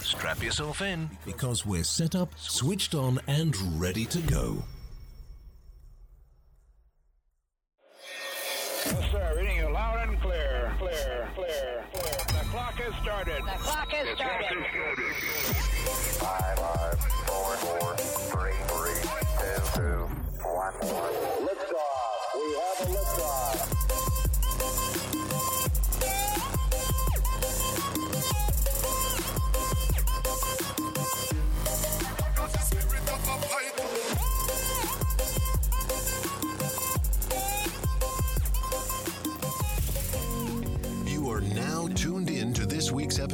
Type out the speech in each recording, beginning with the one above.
Strap yourself in. because we're set up, switched on, and ready to go. Yes, sir. Reading you loud and clear. Clear, clear, clear. The clock has started. The clock has started.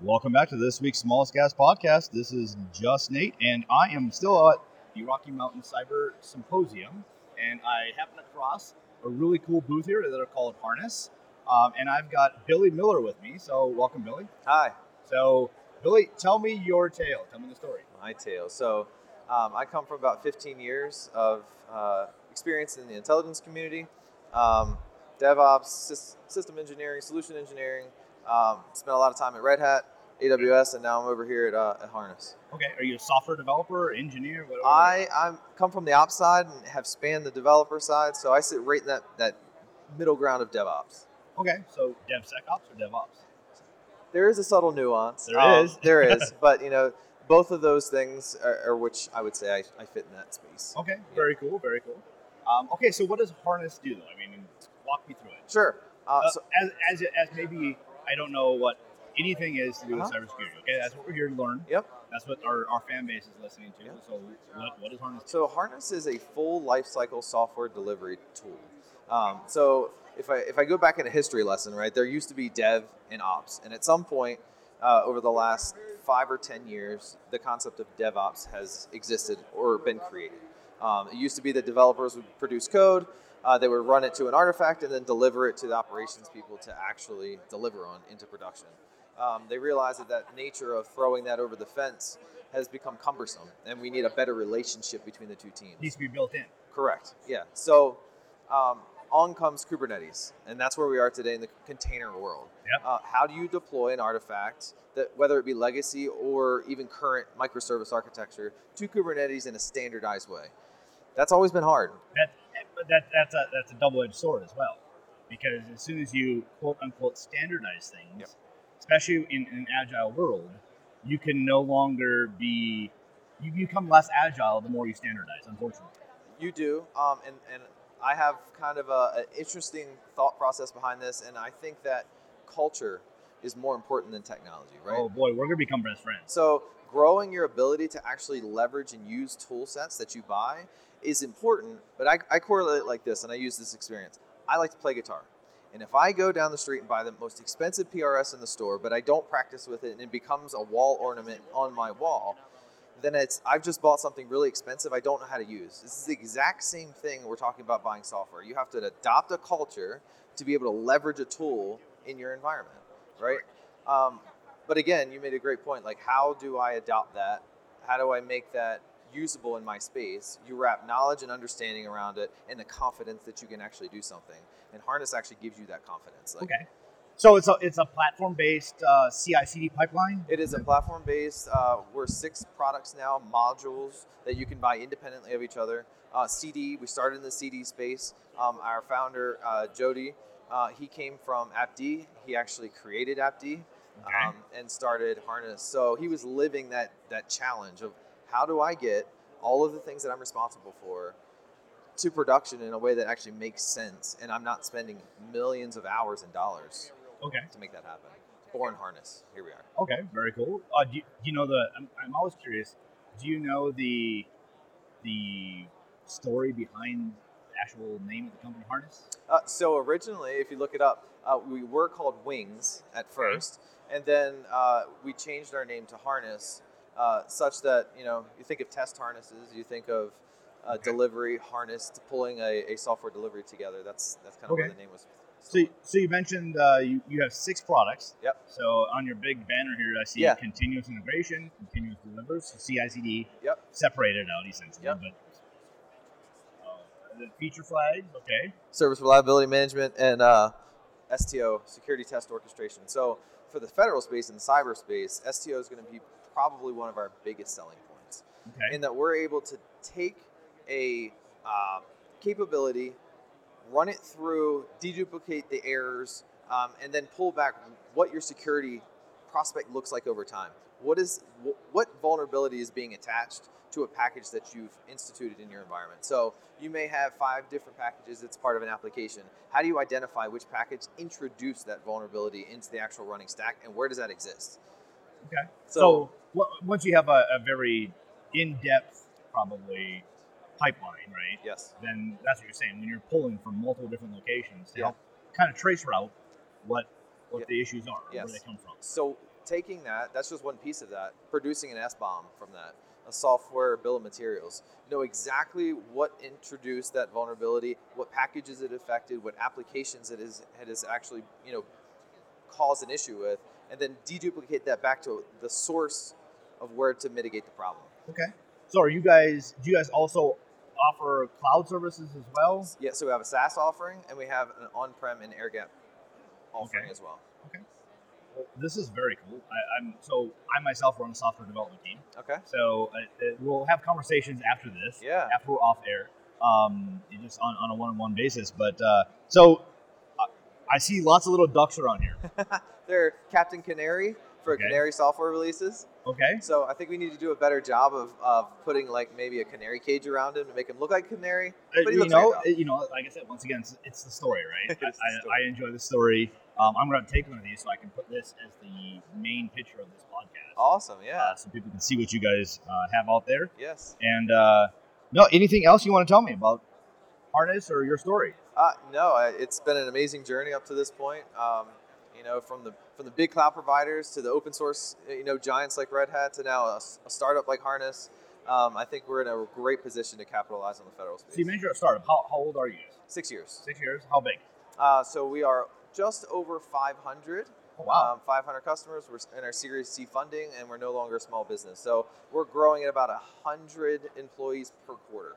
Welcome back to this week's Smalls Cast Podcast. This is just Nate, and I am still at the Rocky Mountain Cyber Symposium, and I happen across a really cool booth here that are called Harness, um, and I've got Billy Miller with me. So, welcome, Billy. Hi, So, Billy, tell me your tale. Tell me the story. my tale. So, um, I come from about 15 years of uh, experience in the intelligence community, um, DevOps, sys- system engineering, solution engineering. Um, spent a lot of time at Red Hat, AWS, and now I'm over here at, uh, at Harness. Okay, are you a software developer, engineer, whatever? I I'm come from the ops side and have spanned the developer side, so I sit right in that, that middle ground of DevOps. Okay, so DevSecOps or DevOps? There is a subtle nuance. There There is. there is, but you know, both of those things are, are which I would say I, I fit in that space. Okay, very cool, very cool. Um, okay, so what does Harness do, though? I mean, walk me through it. Sure. Uh, Uh, so, as, as, as maybe I don't know what anything is to do with Uh-huh. cybersecurity. Okay, that's what we're here to learn. Yep. That's what our, our fan base is listening to. Yeah. So what, what is Harness? So Harness is a full lifecycle software delivery tool. Um, so if I if I go back in a history lesson, right, there used to be dev and ops, and at some point uh, over the last five or ten years, the concept of DevOps has existed or been created. Um, it used to be that developers would produce code, uh, they would run it to an artifact, and then deliver it to the operations people to actually deliver on into production. Um, they realized that that nature of throwing that over the fence has become cumbersome, and we need a better relationship between the two teams. needs to be built in. Correct. Yeah. So um, on comes Kubernetes, and that's where we are today in the container world. Yep. Uh, how do you deploy an artifact that, whether it be legacy or even current microservice architecture, to Kubernetes in a standardized way? That's always been hard. That, that, that's a that's a double edged sword as well, because as soon as you quote unquote standardize things, Yep. especially in, in an agile world, you can no longer be you become less agile the more you standardize. Unfortunately. You do, um, and and I have kind of a, an interesting thought process behind this, and I think that culture is more important than technology, right? Oh boy, we're gonna become best friends. So growing your ability to actually leverage and use tool sets that you buy is important, but I, I correlate it like this, and I use this experience. I like to play guitar. And if I go down the street and buy the most expensive PRS in the store, but I don't practice with it and it becomes a wall ornament on my wall, then it's I've just bought something really expensive I don't know how to use. This is the exact same thing we're talking about buying software. You have to adopt a culture to be able to leverage a tool in your environment, right? Um, but again, you made a great point. Like, how do I adopt that? How do I make that usable in my space? You wrap knowledge and understanding around it, and the confidence that you can actually do something. And Harness actually gives you that confidence. Like, Okay. So it's a it's a platform based uh, CI/CD pipeline. It is a platform based. Uh, we're six products now, modules that you can buy independently of each other. Uh, CD, we started in the CD space. Um, our founder, uh, Jyoti, uh, he came from AppD. He actually created AppD Okay. um, and started Harness. So he was living that, that challenge of how do I get all of the things that I'm responsible for to production in a way that actually makes sense and I'm not spending millions of hours and dollars Okay. to make that happen. Born Harness. Here we are. Okay. Very cool. Uh, do, you, do you know the? I'm, I'm always curious. Do you know the the story behind the actual name of the company, Harness? Uh, so originally, if you look it up, uh, we were called Wings at first, and then uh, we changed our name to Harness uh, such that you know you think of test harnesses, you think of uh, delivery harness to pulling a, a software delivery together. That's that's kind of where the name was. So, so you mentioned uh, you, you have six products. Yep. So on your big banner here, I see Yeah. continuous integration, continuous delivers, so CI/CD, Yep. separated out essentially. Yep. But uh, the feature flags, okay. service reliability management and uh, STO security test orchestration. So for the federal space and the cyberspace, STO is going to be probably one of our biggest selling points. Okay. in that we're able to take a uh, capability, run it through, deduplicate the errors, um, and then pull back what your security prospect looks like over time. What is what vulnerability is being attached to a package that you've instituted in your environment? So you may have five different packages that's part of an application. How do you identify which package introduced that vulnerability into the actual running stack, and where does that exist? Okay. So, So, once you have a, a very in-depth, probably pipeline, right? yes. Then that's what you're saying. When you're pulling from multiple different locations to Yeah. help kind of trace route what what Yeah. the issues are, Yes. where they come from. So taking that, that's just one piece of that. Producing an SBOM from that, a software bill of materials. Know exactly what introduced that vulnerability, what packages it affected, what applications it is it has actually you know caused an issue with, and then deduplicate that back to the source of where to mitigate the problem. Okay. So are you guys? Do you guys also offer cloud services as well? Yeah, so we have a SaaS offering and we have an on-prem and air gap offering Okay. as well. Okay. Well, this is very cool. I, I'm so I myself run a software development team. Okay. So uh, uh, we'll have conversations after this. Yeah. After we're off air, um, just on, on a one-on-one basis. But uh, so I see lots of little ducks around here. They're Captain Canary for Okay. Canary software releases. Okay. So I think we need to do a better job of, of putting like maybe a canary cage around him to make him look like a canary. Uh, But you know, like uh, you know, like I said, once again, it's, it's the story, right? Is the I. I enjoy the story. Um, I'm going to take one of these so I can put this as the main picture of this podcast, Awesome, yeah. uh, so people can see what you guys uh, have out there. yes. And uh, no, anything else you want to tell me about harness or your story? Uh, no, it's been an amazing journey up to this point. Um, you know, from the from the big cloud providers to the open source, you know, giants like Red Hat to now a startup like Harness. Um, I think we're in a great position to capitalize on the federal space. So you mentioned a startup. How, how old are you? Six years. Six years. How big? Uh, so we are just over 500. Oh, wow. Um, 500 customers. We're in our Series C funding, and we're no longer a small business. So we're growing at about 100 employees per quarter.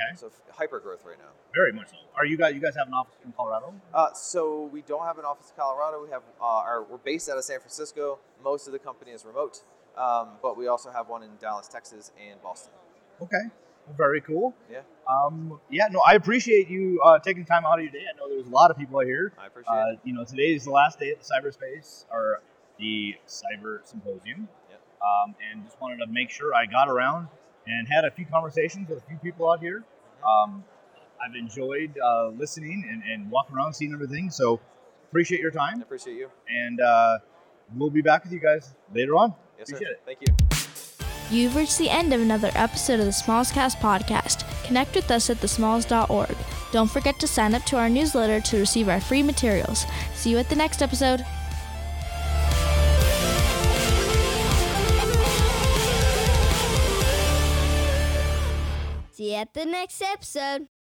Okay. So hyper growth right now. Very much so. Are you guys? You guys have an office in Colorado? Uh, so we don't have an office in Colorado. We have uh, our, we're based out of San Francisco. Most of the company is remote, um, but we also have one in Dallas, Texas, and Boston. Okay. Very cool. Yeah, Um, yeah. No, I appreciate you uh, taking time out of your day. I know there's a lot of people out here. I appreciate Uh, it. you know, today is the last day at the cyberspace or the cyber symposium. Yep. Um, and just wanted to make sure I got around and had a few conversations with a few people out here. Um, I've enjoyed uh, listening and, and walking around, seeing everything. So appreciate your I time, appreciate you. and uh, we'll be back with you guys later on. Yes, sir. It. Thank you. You've reached the end of another episode of the Smalls Cast podcast. Connect with us at thesmalls.org. Don't forget to sign up to our newsletter to receive our free materials. See you at the next episode. See you at the next episode.